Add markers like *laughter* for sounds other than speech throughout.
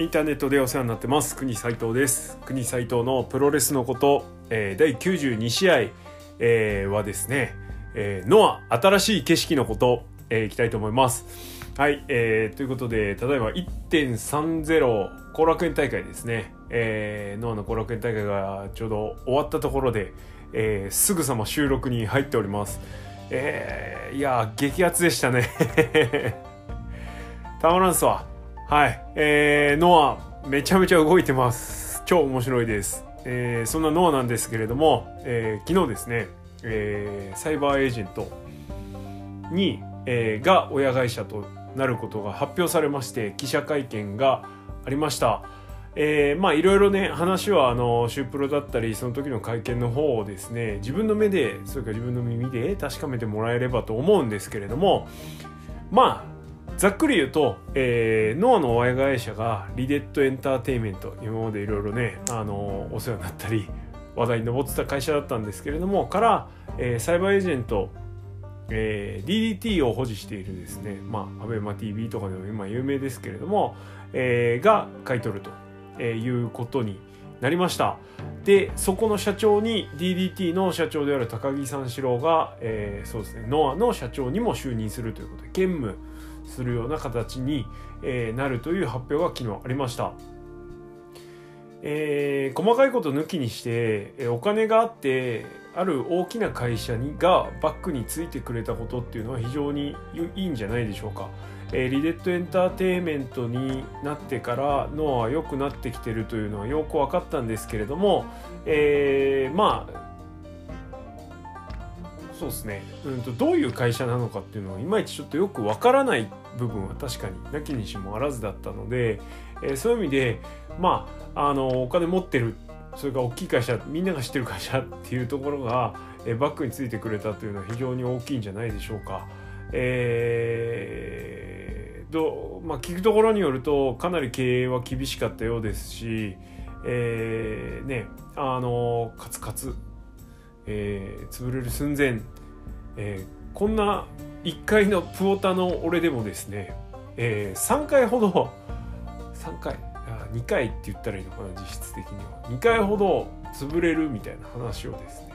インターネットでお世話になってます。国斉藤です。国斉藤のプロレスのこと、えー、第92試合、えー、はですね、えー、ノア新しい景色のこと、えー、いきたいと思います。はい、えー、ということでただいま1.30後楽園大会ですね、えー、ノアの後楽園大会がちょうど終わったところで、えー、すぐさま収録に入っております。えー、いや激アツでしたね。たまらんすわはい。えー、ノア、めちゃめちゃ動いてます。超面白いです。えー、そんなノアなんですけれども、えー、昨日ですね、えー、サイバーエージェントに、えー、が親会社となることが発表されまして、記者会見がありました。えー、まあいろいろね話はあのシュープロだったりその時の会見の方をですね自分の目でそれから自分の耳で確かめてもらえればと思うんですけれどもまあざっくり言うと、えー、ノアの親会社がリデッドエンターテインメント今までいろいろね、あのお世話になったり話題に上ってた会社だったんですけれどもから、えー、サイバーエージェント、えー、DDT を保持しているですねまあアベマ TV とかでも今有名ですけれども、えー、が買い取るということになりました。でそこの社長に DDT の社長である高木三四郎が、えー、そうですねノアの社長にも就任するということで兼務するような形に、え、なるという発表が昨日ありました。えー、細かいこと抜きにして、え、お金があってある大きな会社にがバックについてくれたことっていうのは非常にいいんじゃないでしょうか。えー、リデッドエンターテインメントになってからノアは良くなってきてるというのはよく分かったんですけれども、えー、まあそうですね、うんと、どういう会社なのかっていうのはいまいちちょっとよくわからない部分は確かになきにしもあらずだったので、えー、そういう意味でまああのお金持ってるそれから大きい会社みんなが知ってる会社っていうところが、えー、バックについてくれたというのは非常に大きいんじゃないでしょうか。えー、どまあ、聞くところによるとかなり経営は厳しかったようですし、えー、ねあのカツカツえー、潰れる寸前、えー、こんな1階のプオタの俺でもですね、えー、3回ほど3回あ2回って言ったらいいのかな実質的には2回ほど潰れるみたいな話をですね、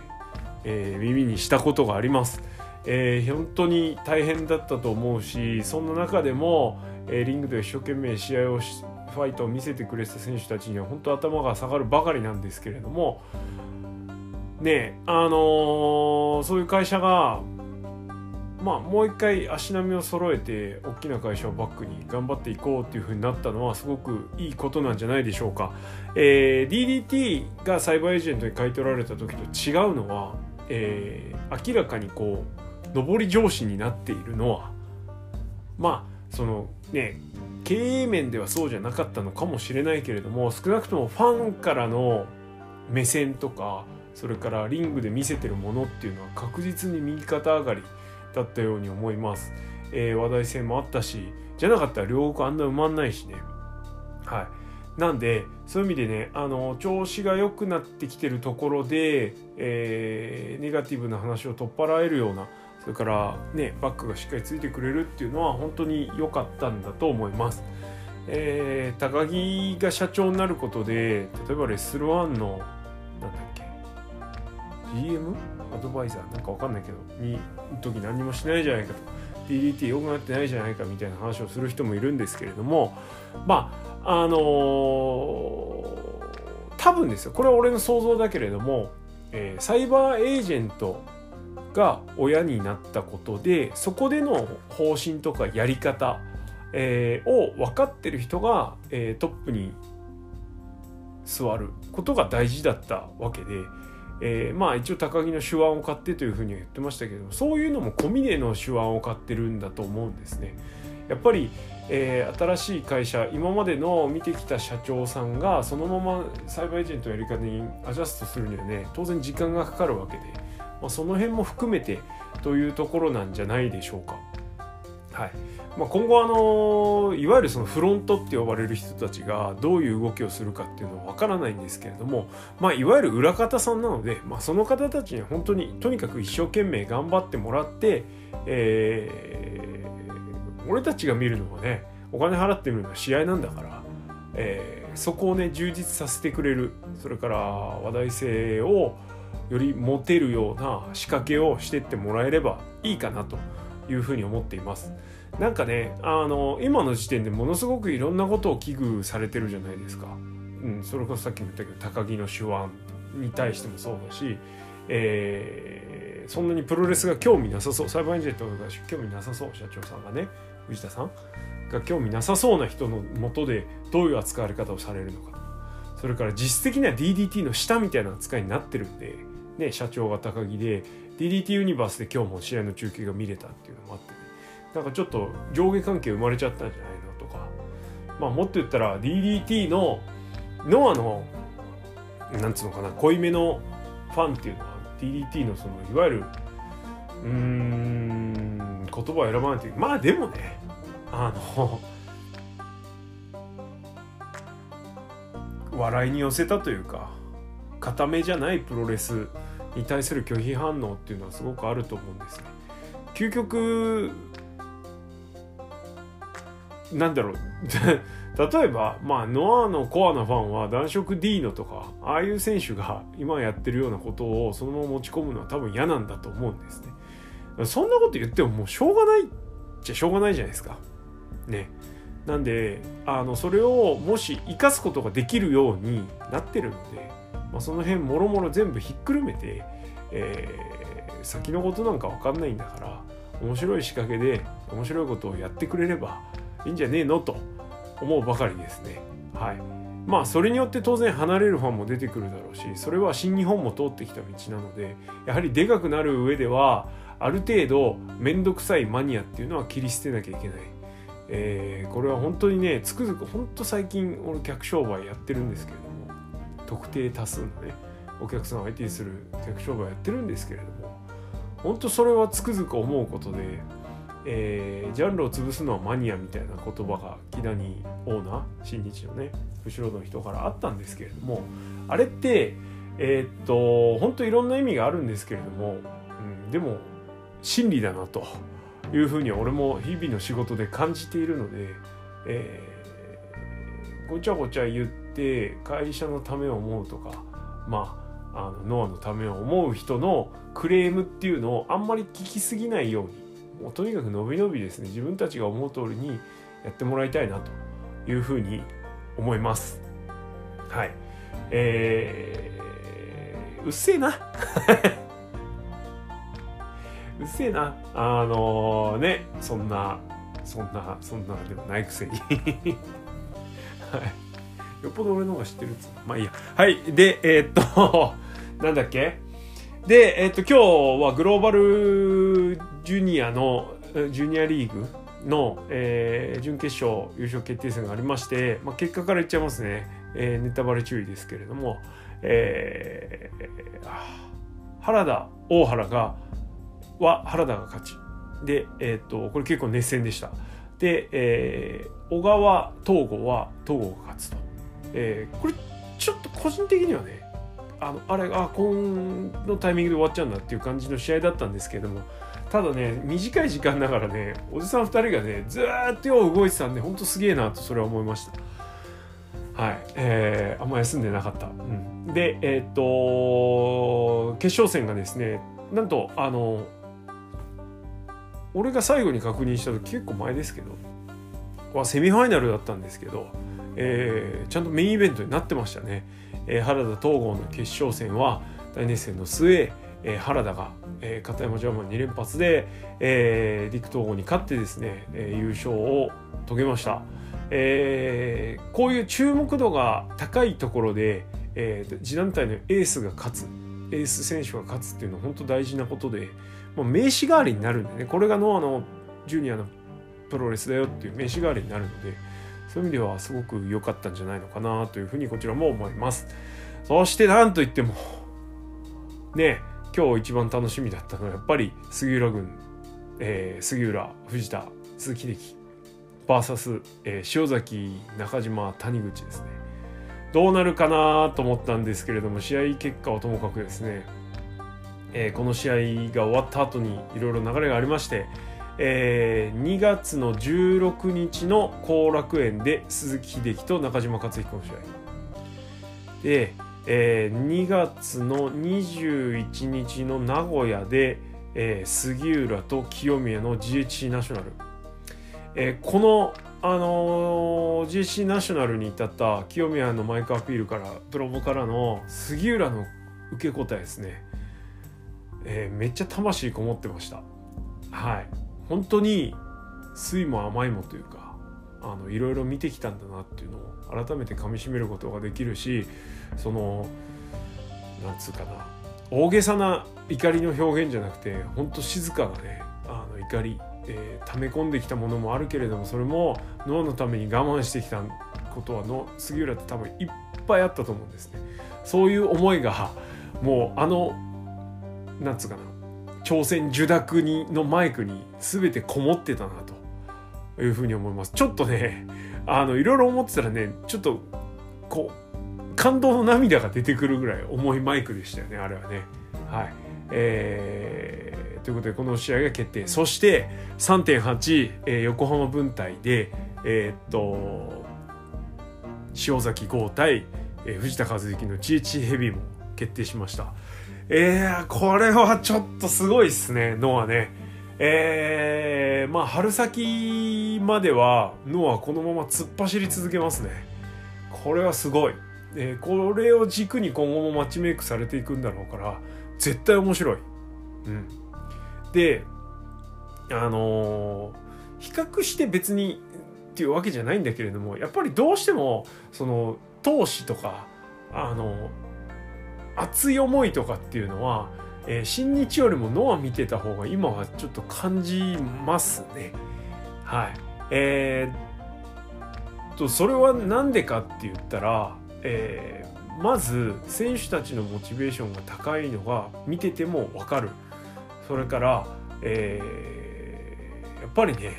えー、耳にしたことがあります。えー、本当に大変だったと思うしそんな中でも、えー、リングで一生懸命試合をファイトを見せてくれた選手たちには本当頭が下がるばかりなんですけれどもねあのー、そういう会社がまあもう一回足並みを揃えて大きな会社をバックに頑張っていこうっていうふうになったのはすごくいいことなんじゃないでしょうか、えー、DDT がサイバーエージェントに買い取られた時と違うのは、えー、明らかにこう上り上司になっているのはまあそのね経営面ではそうじゃなかったのかもしれないけれども少なくともファンからの目線とかそれからリングで見せてるものっていうのは確実に右肩上がりだったように思います、えー、話題性もあったしじゃなかったら両国あんな埋まんないしねはいなんでそういう意味でねあの調子が良くなってきてるところで、えー、ネガティブな話を取っ払えるようなそれからねバックがしっかりついてくれるっていうのは本当に良かったんだと思います。えー、高木が社長になることで例えばレッスル1のなんだっけ GM? アドバイザーなんかわかんないけどに時何もしないじゃないかと。DDT 良くなってないじゃないかみたいな話をする人もいるんですけれどもまああのー、多分ですよ。これは俺の想像だけれども、えー、サイバーエージェントが親になったことでそこでの方針とかやり方、えー、を分かってる人が、えー、トップに座ることが大事だったわけで、えー、まあ一応高木の手腕を買ってというふうには言ってましたけどそういうのも込みでの手腕を買ってるんだと思うんですね。やっぱり、えー、新しい会社今までの見てきた社長さんがそのままサイバーエージェントのやり方にアジャストするにはね当然時間がかかるわけで、まあ、その辺も含めてというところなんじゃないでしょうか。はいまあ、今後あのいわゆるそのフロントって呼ばれる人たちがどういう動きをするかっていうのは分からないんですけれども、まあ、いわゆる裏方さんなので、まあ、その方たちに本当にとにかく一生懸命頑張ってもらって、えー、俺たちが見るのはねお金払ってみるのは試合なんだからえー、そこをね充実させてくれるそれから話題性をより持てるような仕掛けをしてってもらえればいいかなというふうに思っています。なんかねあの今の時点でものすごくいろんなことを危惧されてるじゃないですか。うん、それこそさっきも言ったけど高木の手腕に対してもそうだし、えー、そんなにプロレスが興味なさそうサイバーエンジェルとかが興味なさそう社長さんがね藤田さんが興味なさそうな人のもとでどういう扱われ方をされるのかそれから実質的には DDT の下みたいな扱いになってるんで、ね、社長が高木で DDT ユニバースで今日も試合の中継が見れたっていうのもあって、ね、なんかちょっと上下関係生まれちゃったんじゃないのとか、まあ、もっと言ったら DDT のノアのなんつうのかな濃いめのファンっていうのは DDT のそのいわゆるうーん言葉を選ばないというまあでもねあの笑いに寄せたというか固めじゃないプロレスに対する拒否反応っていうのはすごくあると思うんですね。究極なんだろう *laughs* 例えば、まあ、ノアのコアなファンは男色 D のとかああいう選手が今やってるようなことをそのまま持ち込むのは多分嫌なんだと思うんですね。そんなこと言ってももうしょうがないっちゃしょうがないじゃないですか。ね。なんであのそれをもし生かすことができるようになってるので、まあ、その辺もろもろ全部ひっくるめて、えー、先のことなんか分かんないんだから面白い仕掛けで面白いことをやってくれればいいんじゃねえの？と思うばかりですね。はい。まあそれによって当然離れるファンも出てくるだろうしそれは新日本も通ってきた道なのでやはりでかくなる上ではある程度面倒くさいマニアっていうのは切り捨てなきゃいけない。えー、これは本当にねつくづく本当最近俺客商売やってるんですけれども特定多数のねお客さんを相手にする客商売やってるんですけれども本当それはつくづく思うことでえー、ジャンルを潰すのはマニアみたいな言葉が木谷オーナー新日のね後ろの人からあったんですけれどもあれってえー、っと本当いろんな意味があるんですけれども、うん、でも真理だなというふうに俺も日々の仕事で感じているので、えー、ごちゃごちゃ言って会社のためを思うとかまああのノアのためを思う人のクレームっていうのをあんまり聞きすぎないようにもうとにかく伸び伸びですね自分たちが思う通りにやってもらいたいなというふうに思います。はい。えー、うっせえな。*laughs* うっせえな。あのー、ねそんなそんなそんなでもないくせに。*laughs* はい。よっぽど俺の方が知ってるっつまあいいや。はい。でえー、っと *laughs* なんだっけ？で、えっと、今日はグローバルジュニアの、ジュニアリーグの、えー、準決勝優勝決定戦がありまして、まあ、結果から言っちゃいますね、えー、ネタバレ注意ですけれども、えー、原田大原がは原田が勝ち。で、えー、っとこれ結構熱戦でした。で、えー、小川東郷は東郷が勝つと、えー、これちょっと個人的にはねあのあれあこのタイミングで終わっちゃうんだっていう感じの試合だったんですけどもただね短い時間ながらねおじさん2人がねずっとよう動いてたんでほんとすげえなとそれは思いました。はい。えー、あんま休んでなかった、うん、でえー、っと決勝戦がですねなんとあの俺が最後に確認した時結構前ですけどはセミファイナルだったんですけど、えー、ちゃんとメインイベントになってましたね。えー、原田東郷の決勝戦は大熱戦の末、えー、原田が、えー、片山ジャーマン2連発で、えー、陸東郷に勝ってですね、えー、優勝を遂げました、えー、こういう注目度が高いところで、えー、次団体のエースが勝つエース選手が勝つっていうのは本当大事なことで、まあ、名刺代わりになるんでね。これがノアのジュニアのプロレスだよっていう名刺代わりになるのでそういう意味ではすごく良かったんじゃないのかなというふうにこちらも思います。そしてなんといっても、ね、今日一番楽しみだったのはやっぱり杉浦軍、えー、杉浦、藤田、鈴木秀樹、VS、えー、塩崎、中島、谷口ですね。どうなるかなと思ったんですけれども、試合結果はともかくですね、えー、この試合が終わった後にいろいろ流れがありまして、えー、2月の16日の後楽園で鈴木秀樹と中島克彦の試合。で、えー、2月の21日の名古屋で、えー、杉浦と清宮の GHC ナショナル、えー、このあのー、GC ナショナルに至った清宮のマイクアピールからプロボからの杉浦の受け答えですね、えー、めっちゃ魂こもってました。はい。本当に酸いも甘いもというかあのいろいろ見てきたんだなっていうのを改めてかみしめることができるしそのなんつうかな大げさな怒りの表現じゃなくて本当静かなねあの怒りえー、溜め込んできたものもあるけれどもそれも脳のために我慢してきたことはの杉浦って多分いっぱいあったと思うんですね。そういう思いがもうあのなんつうかな朝鮮受諾にのマイクに全てこもってたなというふうに思います。ちょっとねあのいろいろ思ってたらねちょっとこう感動の涙が出てくるぐらい重いマイクでしたよねあれはね。はい。えーということでこの試合が決定そして3.8、えー、横浜分隊でえー、っと塩崎豪対、えー、藤田和之の GH ヘビーも決定しましたえー、これはちょっとすごいっすねノアね。えー、まあ春先まではノアこのまま突っ走り続けますね。これはすごい、えー、これを軸に今後もマッチメイクされていくんだろうから絶対面白い。うん。であのー、比較して別にっていうわけじゃないんだけれどもやっぱりどうしてもその闘志とかあの熱い思いとかっていうのは、えー、新日よりもノア見てた方が今はちょっと感じますね。はい。えー、とそれは何でかって言ったら、えー、まず選手たちのモチベーションが高いのが見てても分かる。それから、えー、やっぱりね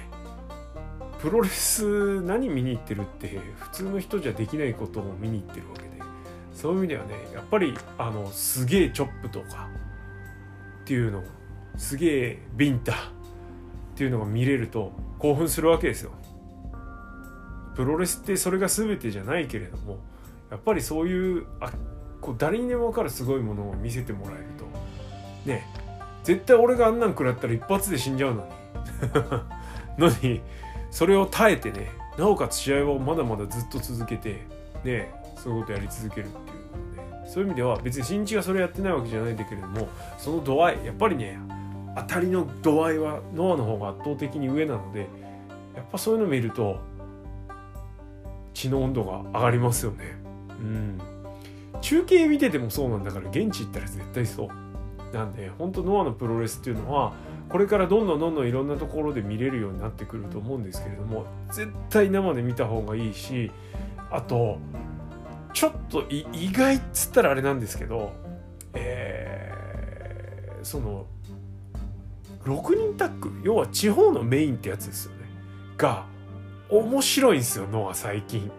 プロレス何見に行ってるって普通の人じゃできないことを見に行ってるわけそういう意味ではねやっぱりあのすげえチョップとかっていうのすげえビンタっていうのが見れると興奮するわけですよ。プロレスってそれが全てじゃないけれどもやっぱりそういうあこう誰にでも分かるすごいものを見せてもらえるとね絶対俺があんなん食らったら一発で死んじゃうのに *laughs* のにそれを耐えてねなおかつ試合をまだまだずっと続けてねそういうことやり続けるっていうそういう意味では別に新日がそれやってないわけじゃないんだけれどもその度合いやっぱりね当たりの度合いはノアの方が圧倒的に上なのでやっぱそういうの見ると血の温度が上がりますよね。うん。中継見ててもそうなんだから現地行ったら絶対そう。なんで本当ノアのプロレスっていうのはこれからどんどんどんどんいろんなところで見れるようになってくると思うんですけれども絶対生で見た方がいいしあとちょっと意外っつったらあれなんですけど、えー、その6人タッグ要は地方のメインってやつですよね。が面白いんですよノア最近。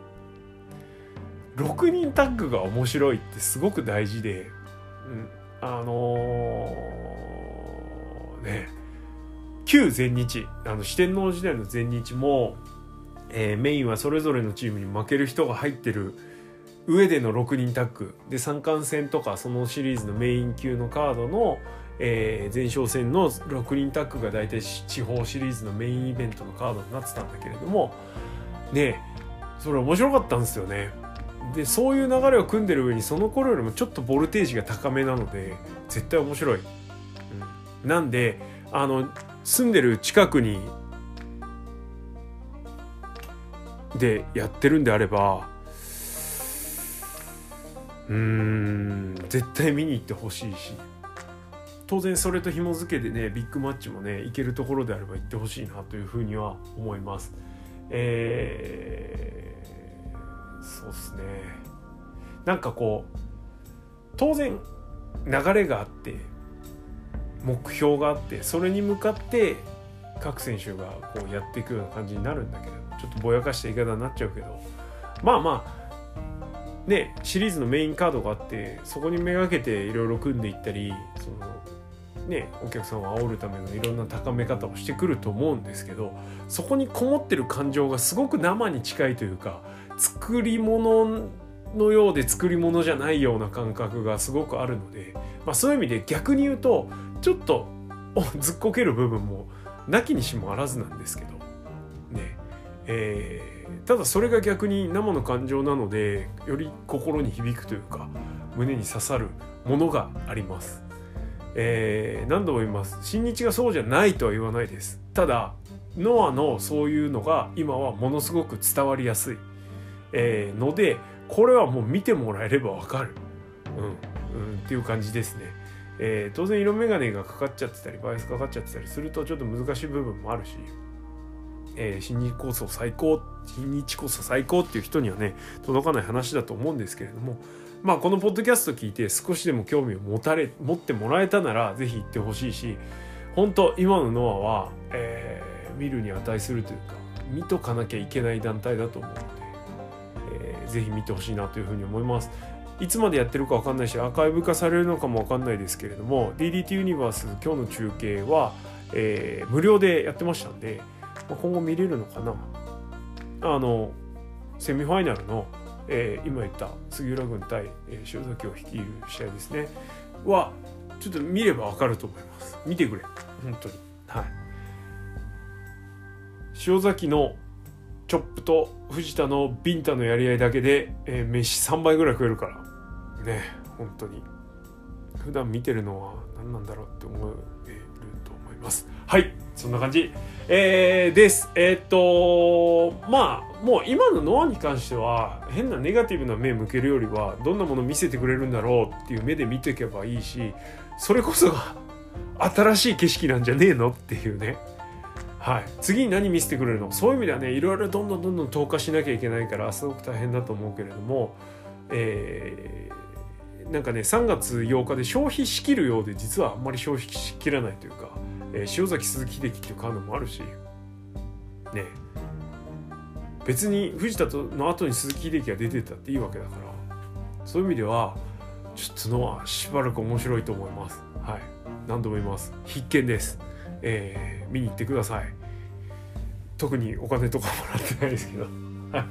6人タッグが面白いってすごく大事で、うん、あのー、ね旧全日あの四天王時代の全日も、えー、メインはそれぞれのチームに負ける人が入ってる上での6人タッグ。で三冠戦とかそのシリーズのメイン級のカードの、えー、前哨戦の6人タッグが大体地方シリーズのメインイベントのカードになってたんだけれどもねそれ面白かったんですよね。でそういう流れを組んでる上にその頃よりもちょっとボルテージが高めなので絶対面白い、うん、なんであの住んでる近くにでやってるんであればうん。絶対見に行ってほしいし。当然それと紐付けてねビッグマッチもね行けるところであれば行ってほしいなというふうには思います。えーそうっすね。なんかこう当然流れがあって目標があってそれに向かって各選手がこうやっていくような感じになるんだけどちょっとぼやかした言い方になっちゃうけど。まあまあねシリーズのメインカードがあってそこにめがけていろいろ組んでいったりそのねお客さんを煽るためのいろんな高め方をしてくると思うんですけどそこにこもってる感情がすごく生に近いというか作り物のようで作り物じゃないような感覚がすごくあるので、まあ、そういう意味で逆に言うとちょっとずっこける部分もなきにしもあらずなんですけどねえー、ただそれが逆に生の感情なのでより心に響くというか胸に刺さるものがあります。えー、何度も言います。新日がそうじゃないとは言わないです。ただノアのそういうのが今はものすごく伝わりやすい、えー、のでこれはもう見てもらえればわかる、うんうん、っていう感じですね、えー、当然色眼鏡がかかっちゃってたりバイアスかかっちゃってたりするとちょっと難しい部分もあるし、えー、新日こそ最高新日こそ最高っていう人にはね届かない話だと思うんですけれどもまあこのポッドキャスト聞いて少しでも興味を持たれ持ってもらえたなら是非行ってほしいし本当今のノアは、えー、見るに値するというか見とかなきゃいけない団体だと思うので、えー、ぜひ見てほしいなというふうに思います。いつまでやってるか分かんないしアーカイブ化されるのかも分かんないですけれども DDT ユニバース今日の中継は、えー、無料でやってましたんで、今後見れるのかな？あのセミファイナルのえー、今言った杉浦軍対、えー、塩崎を率いる試合ですね。はちょっと見れば分かると思います。見てくれ。本当に。はい。塩崎のチョップと藤田のビンタのやり合いだけで、えー、飯3倍ぐらい食えるから。ね本当に。普段見てるのは何なんだろうって思えると思います。はい。そんな感じ。えー、です。えー、っとまあもう今のノアに関しては変なネガティブな目向けるよりはどんなもの見せてくれるんだろうっていう目で見ていけばいいしそれこそが新しい景色なんじゃねえのっていうね。*laughs* はい、次に何見せてくれるの？そういう意味ではねいろいろどんどんどんどん投下しなきゃいけないからすごく大変だと思うけれども、えー、なんかね3月8日で消費しきるようで実はあんまり消費しきらないというか、えー、塩崎鈴木秀樹っていうカードもあるしね。別に藤田との後に鈴木秀樹が出てたっていいわけだからそういう意味ではちょっとのはしばらく面白いと思います。はい。何度も言います。必見です。えー、見に行ってください。特にお金とかもらってないですけど。は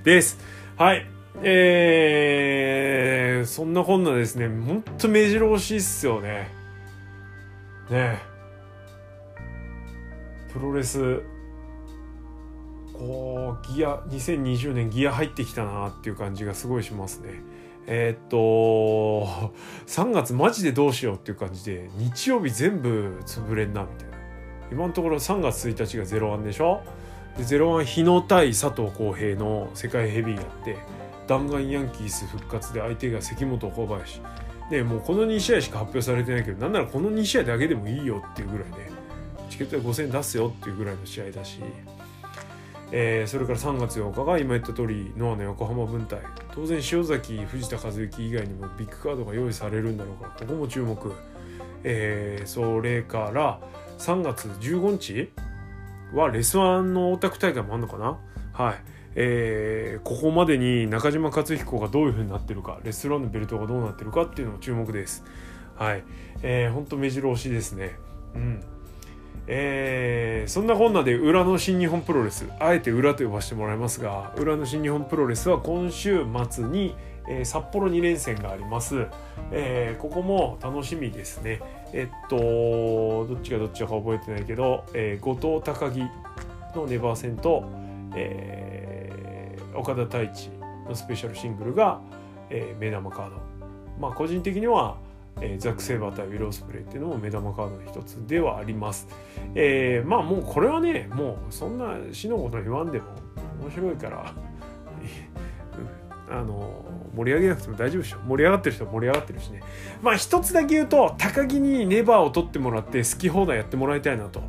い。です。はい。えー、そんなこんなですね。ほんと目白押しっすよね。ね。プロレスこうギア2020年ギア入ってきたなっていう感じがすごいしますね。えー、っと3月マジでどうしようっていう感じで日曜日全部潰れんなみたいな。今のところ3月1日が01でしょ？で01日野対佐藤浩平の世界ヘビーやって弾丸ヤンキース復活で相手が関本小林でもうこの2試合しか発表されてないけどなんならこの2試合だけでもいいよっていうぐらいねチケットで5000円出すよっていうぐらいの試合だしえー、それから3月8日が今言った通りノアの横浜分隊。当然塩崎藤田和幸以外にもビッグカードが用意されるんだろうからここも注目、えー、それから3月15日はレスワンのオタク大会もあるのかな？はい。えー、ここまでに中島克彦がどういう風になってるかレストランのベルトがどうなってるかっていうのも注目です。はい。えー、ほんと目白押しですね。うん。えー、そんなこんなで裏の新日本プロレスあえて裏と呼ばせてもらいますが裏の新日本プロレスは今週末に、えー、札幌2連戦があります、えー、ここも楽しみですね。えっとどっちがどっちか覚えてないけど、え、後藤高木のネバー戦と、え、岡田太一のスペシャルシングルが、えー、目玉カード。まあ個人的にはえー、ザック・セーバー対ウィロースプレイっていうのも目玉カードの一つではあります。えー、まあもうこれはねもうそんな死のこと言わんでも面白いから *laughs* あの盛り上げなくても大丈夫でしょ。盛り上がってる人は盛り上がってるしね。まあ一つだけ言うと高木にネバーを取ってもらって好き放題やってもらいたいなと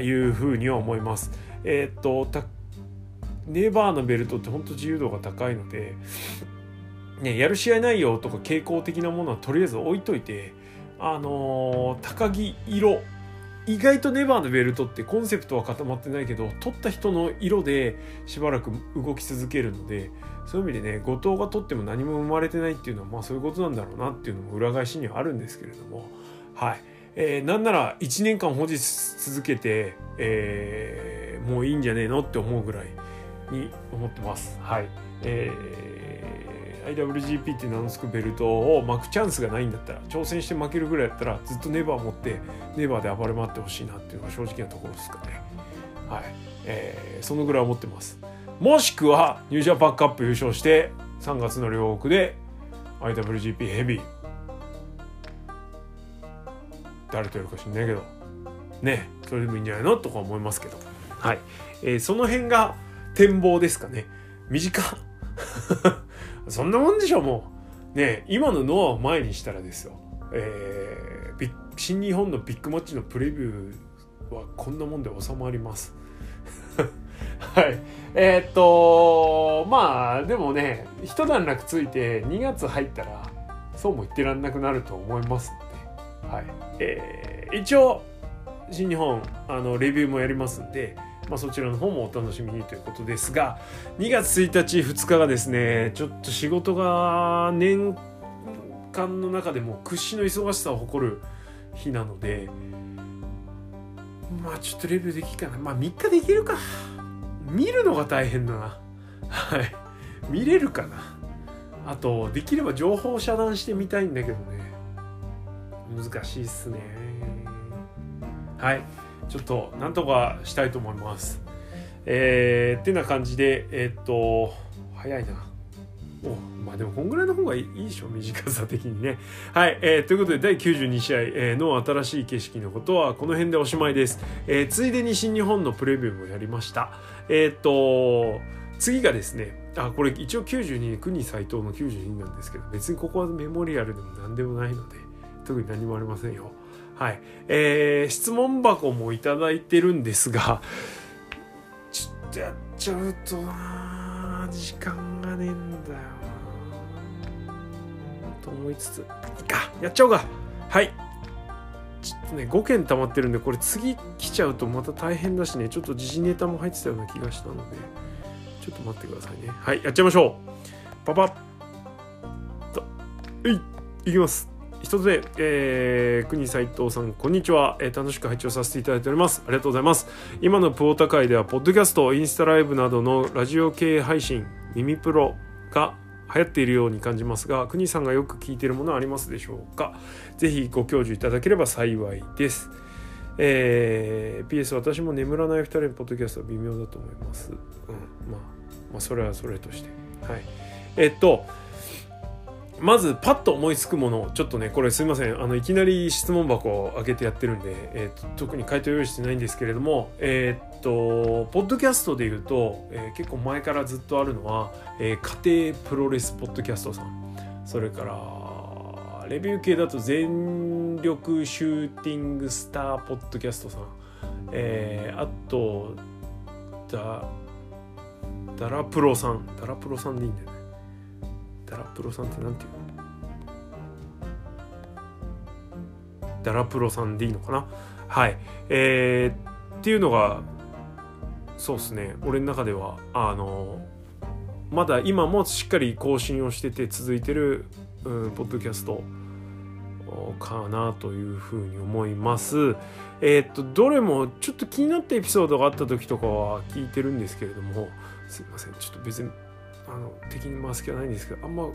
いうふうには思います。えー、っとネバーのベルトって本当自由度が高いのでね、やる試合内容とか傾向的なものはとりあえず置いといて、あのー、高木色。意外とネバーのベルトってコンセプトは固まってないけど取った人の色でしばらく動き続けるのでそういう意味でね後藤が取っても何も生まれてないっていうのはまあそういうことなんだろうなっていうのも裏返しにはあるんですけれども。はい、えー、なんなら1年間保持続けて、えー、もういいんじゃねえのって思うぐらいに思ってます。はい。えー、IWGP って名の付くベルトを巻くチャンスがないんだったら挑戦して負けるぐらいだったらずっとネバー持ってネバーで暴れ回ってほしいなっていうのが正直なところですかね。はい、えー、そのぐらい思ってます。もしくはニュージャパンカップ優勝して3月の両国で IWGP ヘビー。誰とやるか知んないけど。ねそれでもいいんじゃないの？とか思いますけど。はい、えー、その辺が展望ですかね。短 *laughs* そんなもんでしょもう。ね今のノアを前にしたらですよ。えー、新日本のビッグマッチのプレビューはこんなもんで収まります。*laughs* はい。えー、っとまあでもね一段落ついて2月入ったらそうも言ってらんなくなると思いますので、はい。えー、一応新日本あのレビューもやりますんでまあ、そちらの方もお楽しみにということですが2月1日2日がですねちょっと仕事が年間の中でも屈指の忙しさを誇る日なのでまあちょっとレビューできるかな。まあ3日できるか。見るのが大変だな。はい。見れるかな。あとできれば情報を遮断してみたいんだけどね。難しいっすね。はい。ちょっとなんとかしたいと思います。えー、ってな感じで、えー、っと、早いな。おまあでもこんぐらいの方がいいでしょ短さ的にね。はい、えー、ということで第92試合、えー、の新しい景色のことはこの辺でおしまいです。えー、ついでに新日本のプレビューもやりました。えー、っと次がですねあこれ一応92国斎藤の92なんですけど別にここはメモリアルでも何でもないので特に何もありませんよ。はい。えー、質問箱もいただいてるんですが、ちょっとやっちゃうとな時間がねえんだよなと思いつつ、いいか、やっちゃおうか。はい。ちょっとね、5件溜まってるんで、これ次来ちゃうとまた大変だしね、ちょっと時事ネタも入ってたような気がしたので、ちょっと待ってくださいね。はい、やっちゃいましょう。パパッと、えい、いきます。一つ目、えー、国斉藤さん、こんにちは、えー、楽しく配置をさせていただいております。ありがとうございます。今のプオータ界では、ポッドキャスト、インスタライブなどのラジオ系配信、耳プロが流行っているように感じますが、国さんがよく聞いているものはありますでしょうか？ぜひご教授いただければ幸いです。えー、PS 私も眠らない2人のポッドキャストは微妙だと思います。うん、まあ、まあ、それはそれとして。はい。えっと、まずパッと思いつくものちょっとねこれすいません。あのいきなり質問箱を開けてやってるんで、えーと、特に回答用意してないんですけれどもえっ、とポッドキャストで言うと、えー、結構前からずっとあるのは、えー、家庭プロレスポッドキャストさん。それからレビュー系だと全力シューティングスターポッドキャストさん。えー、あとダダラプロさん。ダラプロさんでいいんだよねダラプロさんって何て言う？のダラプロさんでいいのかな？はい。えー、っていうのがそうっすね。俺の中ではあのまだ今もしっかり更新をしてて続いてる、うん、ポッドキャストかなというふうに思います。えー、っとどれもちょっと気になったエピソードがあった時とかは聞いてるんですけれどもすいません。ちょっと別にあの敵に回す気はないんですけどあんま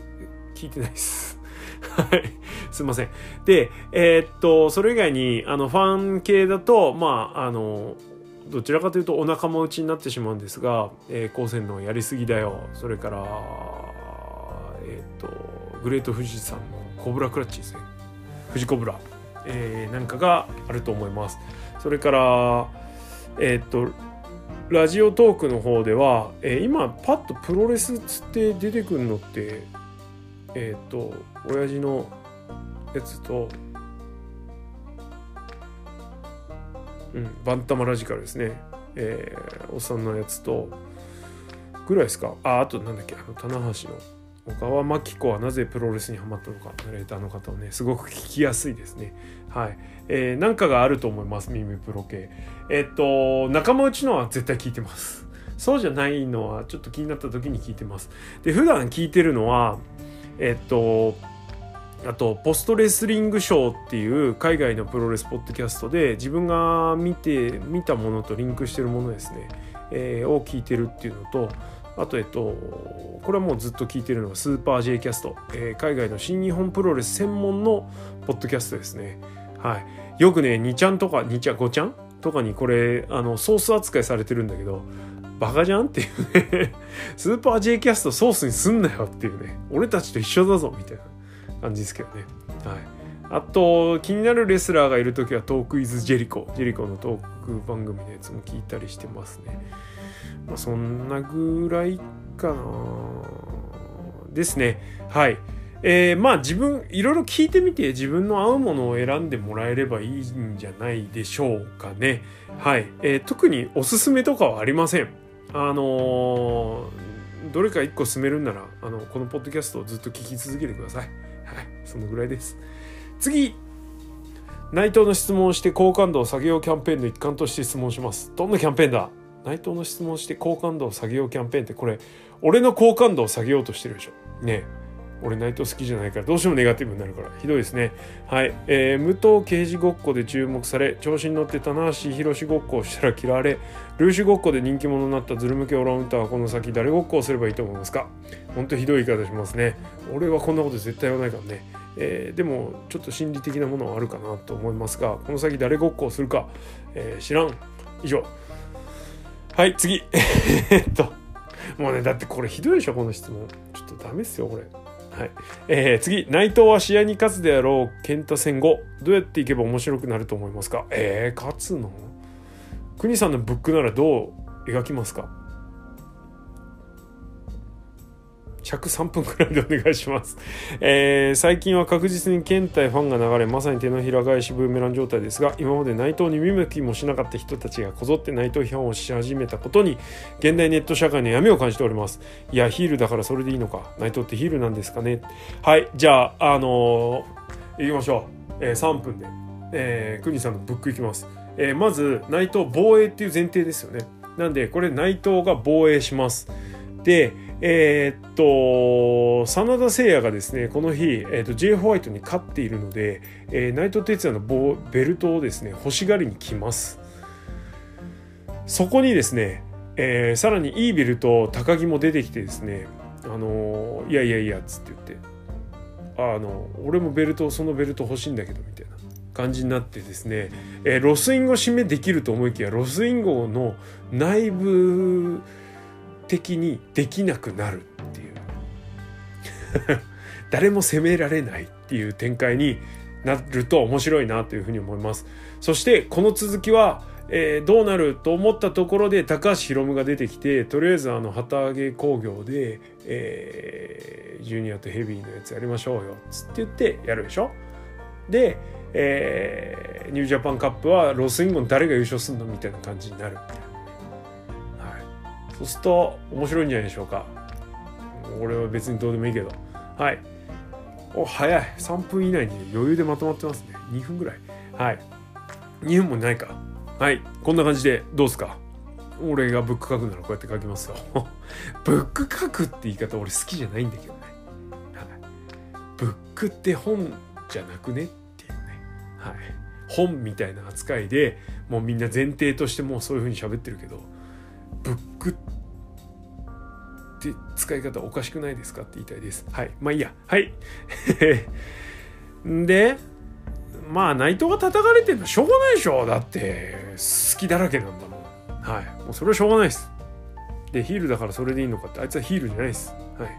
聞いてないです。*laughs* はい。すいません。でえー、っとそれ以外にあのファン系だとまああのどちらかというとお腹も内になってしまうんですが、えー、高専のやりすぎだよ。それからえー、っとグレート富士山のコブラクラッチですね。富士コブラ、えー、なんかがあると思います。それからえっとラジオトークの方では、えー、今パッとプロレスつって出てくるのってえっ、ー、と親父のやつとうんバンタマラジカルですね。えー、おっさんのやつとぐらいですか。ああとなんだっけあの棚橋の。小川真紀子はなぜプロレスにハマったのかナレーターの方はねすごく聞きやすいですね。はい。えー、なんかがあると思います耳プロ系。えっと仲間内のは絶対聞いてます。そうじゃないのはちょっと気になった時に聞いてます。で普段聞いてるのはえっとあとポストレスリングショーっていう海外のプロレスポッドキャストで自分が見て見たものとリンクしてるものですね、えー、を聞いてるっていうのとあとえっとこれはもうずっと聞いてるのがスーパー J キャスト、えー、海外の新日本プロレス専門のポッドキャストですねはいよくね2ちゃんとか2ちゃん5ちゃん？とかにこれあのソース扱いされてるんだけどバカじゃんっていうね *laughs* スーパー J キャストソースにすんなよっていうね俺たちと一緒だぞみたいな感じですけどね。はい。あと、気になるレスラーがいる時はトークイズジェリコ。ジェリコのトーク番組のやつも聞いたりしてますね。まあ、そんなぐらいかな。ですね。はい。えー、まあ自分いろいろ聞いてみて自分の合うものを選んでもらえればいいんじゃないでしょうかね。はい。えー、特におすすめとかはありません。あのー、どれか一個進めるんならあのこのポッドキャストをずっと聞き続けてください。はい、そのぐらいです。次内藤の質問をして好感度を下げようキャンペーンの一環として質問します。どんなキャンペーンだ？内藤の質問して好感度を下げようキャンペーンってこれ、俺の好感度を下げようとしてるでしょ。ね俺内藤好きじゃないからどうしてもネガティブになるからひどいですね。はい。えー、武藤刑事ごっこで注目され、調子に乗って棚橋宏ごっこをしたら嫌われ、ルーシュごっこで人気者になったズル向けオランウンターはこの先誰ごっこをすればいいと思いますか？ほんとひどい言い方しますね。俺はこんなこと絶対言わないからね。えー、でもちょっと心理的なものはあるかなと思いますが、この先誰ごっこをするか、えー、知らん。以上。はい、次。*laughs* えっと、もうね、だってこれひどいでしょ、この質問。ちょっとダメっすよ、これ。はい。えー、次、内藤は試合に勝つであろう健太戦後、どうやっていけば面白くなると思いますか？えー、勝つの？国さんのブックならどう描きますか？尺3分くらいでお願いします。*laughs* えー、最近は確実に県対ファンが流れ、まさに手のひら返しブーメラン状態ですが、今まで内藤に見向きもしなかった人たちがこぞって内藤批判をし始めたことに、現代ネット社会の闇を感じております。いや、ヒールだからそれでいいのか。内藤ってヒールなんですかね。はい、じゃあ、あのー、行きましょう。えー、3分で。えー、国さんのブックいきます。えー、まず、内藤防衛っていう前提ですよね。なんで、これ内藤が防衛します。で、えー、っと、真田誠也がですね、この日、えー、っと、J. ホワイトに勝っているので、えー、内藤哲也のベルトをですね、欲しがりに来ます。そこにですね、えー、さらにいいベルト、高木も出てきてですね、あのいやいやいやっ、つって言って、あの、俺もベルト、そのベルト欲しいんだけど、みたいな感じになってですね、えー、ロスインゴ締めできると思いきや、ロスインゴの内部、的にできなくなるっていう。*laughs* 誰も責められないっていう展開になると面白いなというふうに思います。そしてこの続きは、えー、どうなると思ったところで高橋宏夢が出てきてとりあえずあの旗揚げ工業で、えー、ジュニアとヘビーのやつやりましょうよっつって言ってやるでしょ？で、えー、ニュージャパンカップはロスインゴン誰が優勝するの？みたいな感じになる。みたいなそうすると面白いんじゃないでしょうか。俺は別にどうでもいいけど。はい。お早い。3分以内に余裕でまとまってますね。2分ぐらい。はい。2分もないか。はい。こんな感じでどうですか？俺がブック書くならこうやって書きますよ。*laughs* ブック書くって言い方俺好きじゃないんだけどね、はい、ブックって本じゃなくねっていうね。はい。本みたいな扱いでもうみんな前提としてもうそういう風に喋ってるけどブックって使い方おかしくないですかって言いたいです。はい。まあいいや。はい。*laughs* で、まあ内藤が叩かれてるのしょうがないでしょ。だって隙だらけなんだもん。はい。もうそれはしょうがないです。で、ヒールだからそれでいいのかって、あいつはヒールじゃないです。はい。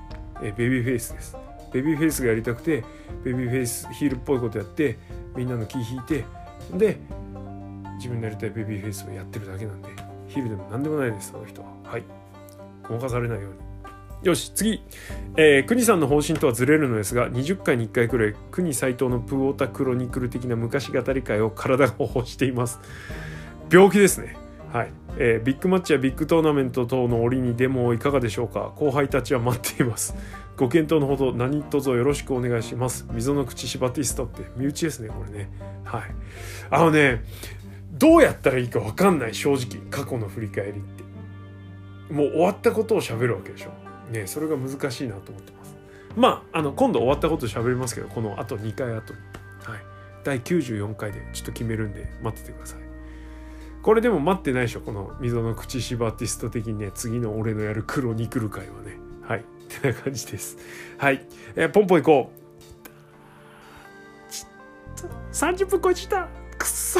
えベビーフェイスです。ベビーフェイスがやりたくて、ベビーフェイス、ヒールっぽいことやって、みんなの気引いて、で、自分のやりたいベビーフェイスをやってるだけなんで、ヒールでも何でもないです、あの人は。はい。ごまかされないように。よし、次。えー、国さんの方針とはずれるのですが、20回に1回くらい、国斎藤のプーオタクロニクル的な昔語り会を体が欲しています。病気ですね。はいえー、ビッグマッチやビッグトーナメント等の折にでもいかがでしょうか後輩たちは待っていますご検討のほど何卒よろしくお願いします溝の口シバティストって身内ですねこれねはいあのねどうやったらいいか分かんない正直過去の振り返りって。もう終わったことを喋るわけでしょ。ねそれが難しいなと思ってます。まああの今度終わったこと喋りますけどこのあと2回後に。はい。第94回でちょっと決めるんで待っててください。これでも待ってないでしょこの溝の口シバティスト的にね次の俺のやる黒に来る回はね。はい。ってな感じです。はい。えー、ポンポン行こう。30分超えちゃった。くっそ。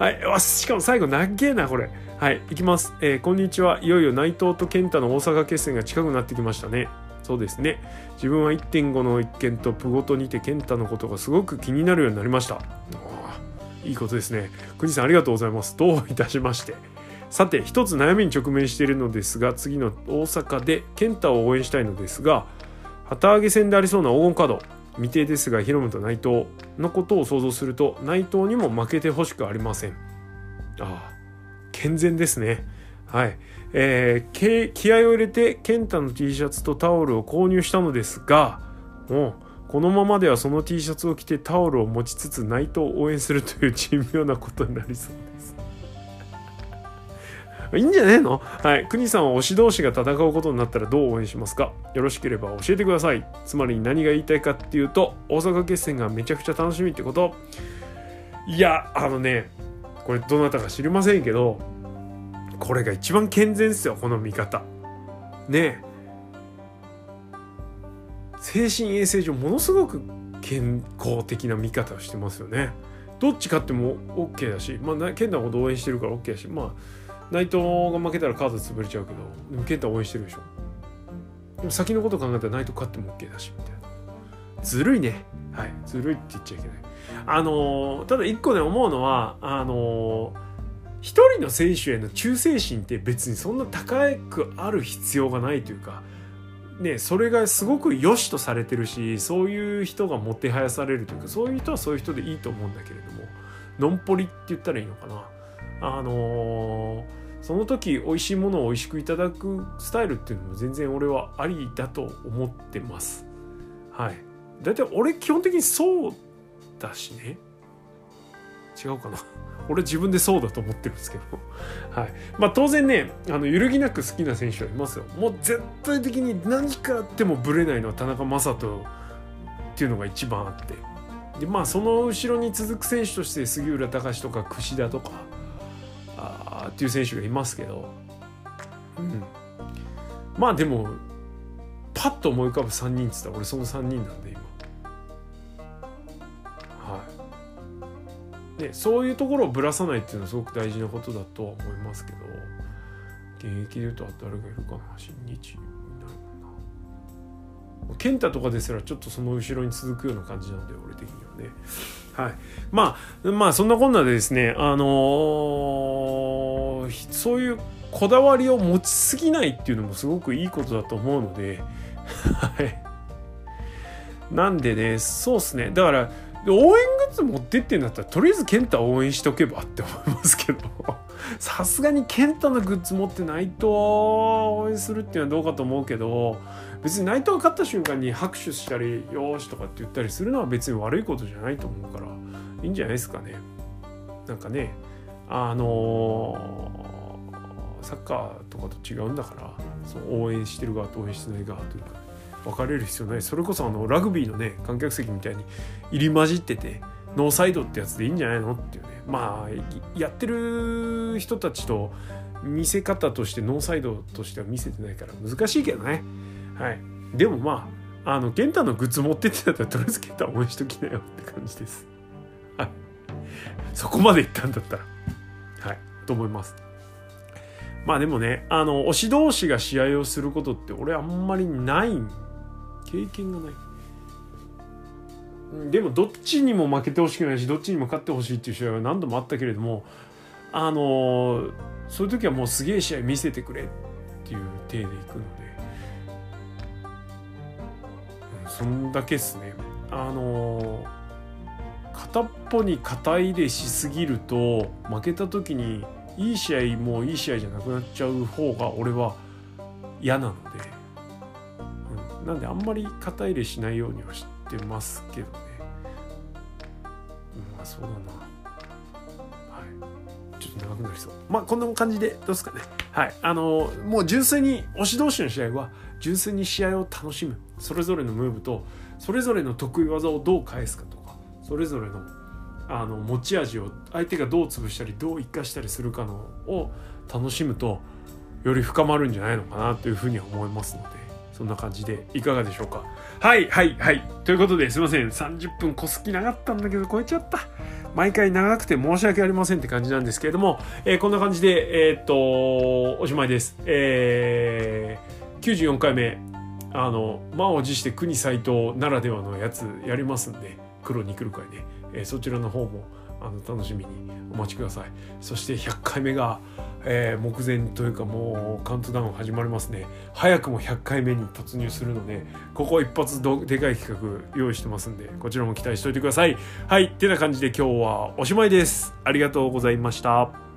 はい。しかも最後長えなこれ。はい。行きます、えー、こんにちは。いよいよ内藤と健太の大阪決戦が近くなってきましたね。そうですね。自分は1.5の一件とプゴとにて健太のことがすごく気になるようになりました。いいことですね。国さんありがとうございます。どういたしまして。さて一つ悩みに直面しているのですが次の大阪で健太を応援したいのですが旗揚げ戦でありそうな黄金カード。未定ですがヒロムと内藤のことを想像すると内藤にも負けてほしくありません。ああ健全ですね。はい。えー、気合を入れて健太の T シャツとタオルを購入したのですがもうこのままではその T シャツを着てタオルを持ちつつ内藤を応援するという珍妙なことになりそう。いいんじゃねえの？はい。国さんは推し同士が戦うことになったらどう応援しますか？よろしければ教えてください。つまり何が言いたいかっていうと、大阪決戦がめちゃくちゃ楽しみってこといや、あのね、これどなたか知りませんけど、これが一番健全ですよ、この見方。ね精神衛生上ものすごく健康的な見方をしてますよね。どっち勝っても OK だし、まあ、健太ほど応援してるから OK だし、まあ、内藤が負けたらカード潰れちゃうけど、でも健太応援してるでしょ。でも先のこと考えたら内藤勝っても OK だし、みたいな。ずるいね。はい。ずるいって言っちゃいけない。あのー、ただ一個ね、思うのは、あのー、一人の選手への忠誠心って別にそんな高くある必要がないというか、ね、それがすごく良しとされてるしそういう人がもてはやされるというかそういう人はそういう人でいいと思うんだけれどものんぽりって言ったらいいのかなあのー、その時美味しいものを美味しくいただくスタイルっていうのも全然俺はありだと思ってます。はい。だいたい俺基本的にそうだしね。違うかな。*laughs* 俺自分でそうだと思ってるんですけど。はい。まあ当然ねあの揺るぎなく好きな選手はいますよ。もう絶対的に何かあってもぶれないのは田中将人っていうのが一番あって。でまあその後ろに続く選手として杉浦隆とか櫛田とかあっていう選手がいますけど、うん、まあでもパッと思い浮かぶ3人っつったら俺その3人なんで今。ね、そういうところをぶらさないっていうのはすごく大事なことだとは思いますけど。現役でいうと誰がいるかな新日健太とかですらちょっとその後ろに続くような感じなんで俺的にはね。はい。まあまあそんなこんなでですねあのー、そういうこだわりを持ちすぎないっていうのもすごくいいことだと思うのでなんでねそうっすねだから応援グッズ持ってってんだったらとりあえず健太応援しとけばって思いますけどさすがに健太のグッズ持って内藤を応援するっていうのはどうかと思うけど別に内藤が勝った瞬間に拍手したり「よーし」とかって言ったりするのは別に悪いことじゃないと思うからいいんじゃないですかね。なんかねあのー、サッカーとかと違うんだからその応援してる側と応援してない側というか分かれる必要ない。それこそあのラグビーのね観客席みたいに入り混じっててノーサイドってやつでいいんじゃないのっていうね。まあやってる人たちと見せ方としてノーサイドとしては見せてないから難しいけどね。はい。でもまああの健太のグッズ持ってってたらとりあえず健太応援しときなよって感じです。はい。そこまでいったんだったら。と思います。まあでもねあの推し同士が試合をすることって俺あんまりない。経験がない。でもどっちにも負けてほしくないしどっちにも勝ってほしいっていう試合は何度もあったけれどもあのそういう時はもうすげえ試合見せてくれっていう体でいくので、そんだけっすね。あの片っぽに肩入れしすぎると負けた時にいい試合もいい試合じゃなくなっちゃう方が俺は嫌なので、うん、なんであんまり肩入れしないようにはしてますけどね、うん、まあそうだな。はい。ちょっと長くなりそう。まあこんな感じでどうですかね。はい。あのもう純粋に推し同士の試合は純粋に試合を楽しむ。それぞれのムーブとそれぞれの得意技をどう返すかとかそれぞれのあの持ち味を相手がどう潰したりどう生かしたりするかのを楽しむとより深まるんじゃないのかなというふうには思いますのでそんな感じでいかがでしょうか？はいはいはい。ということですいません。30分こすきなかったんだけど超えちゃった毎回長くて申し訳ありませんって感じなんですけれども、えー、こんな感じでえー、っとおしまいです。えー、94回目あの満を持して国斎藤ならではのやつやりますんで黒に来る会ね。えー、そちらの方もあの楽しみにお待ちください。そして100回目が、えー、目前というかもうカウントダウン始まりますね。早くも100回目に突入するのでここ一発どでかい企画用意してますんでこちらも期待しておいてください。はいってな感じで今日はおしまいです。ありがとうございました。